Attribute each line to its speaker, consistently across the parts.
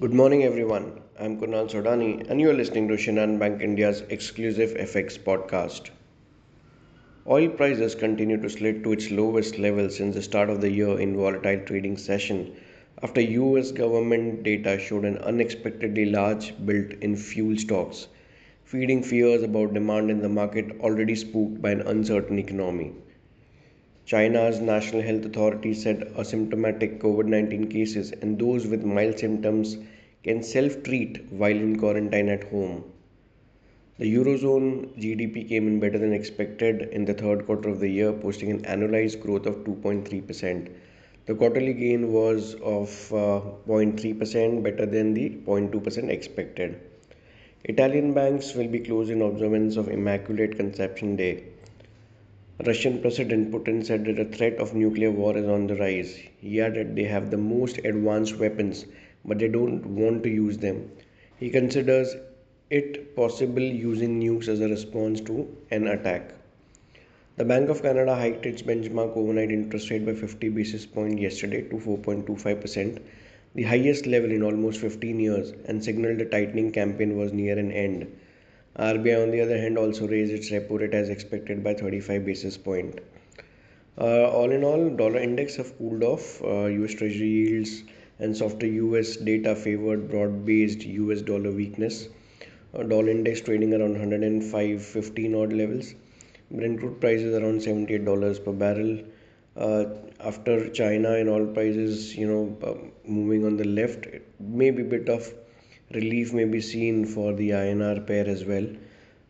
Speaker 1: Good morning, everyone. I'm Kunal Sodani, and you're listening to Shinhan Bank India's exclusive FX podcast. Oil prices continue to slide to its lowest level since the start of the year in volatile trading session after US government data showed an unexpectedly large build in fuel stocks, feeding fears about demand in the market already spooked by an uncertain economy. China's National Health Authority said asymptomatic COVID 19 cases and those with mild symptoms can self treat while in quarantine at home. The Eurozone GDP came in better than expected in the third quarter of the year, posting an annualized growth of 2.3%. The quarterly gain was of uh, 0.3%, better than the 0.2% expected. Italian banks will be closed in observance of Immaculate Conception Day. Russian President Putin said that the threat of nuclear war is on the rise. He added they have the most advanced weapons, but they don't want to use them. He considers it possible using nukes as a response to an attack. The Bank of Canada hiked its benchmark overnight interest rate by 50 basis points yesterday to 4.25%, the highest level in almost 15 years, and signaled the tightening campaign was near an end. RBI, on the other hand, also raised its repo rate as expected by 35 basis point. Uh, all in all, dollar index have cooled off. Uh, U.S. Treasury yields and softer U.S. data favored broad-based U.S. dollar weakness. Uh, dollar index trading around 105.15 odd levels. Brent crude prices around $78 per barrel. Uh, after China and all prices, you know, uh, moving on the left, maybe bit of relief may be seen for the INR pair as well.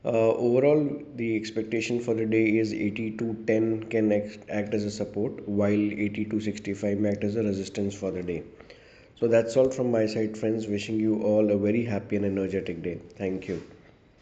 Speaker 1: Uh, overall, the expectation for the day is 82.10 can act as a support, while 82.65 may act as a resistance for the day. So that's all from my side, friends. Wishing you all a very happy and energetic day. Thank you.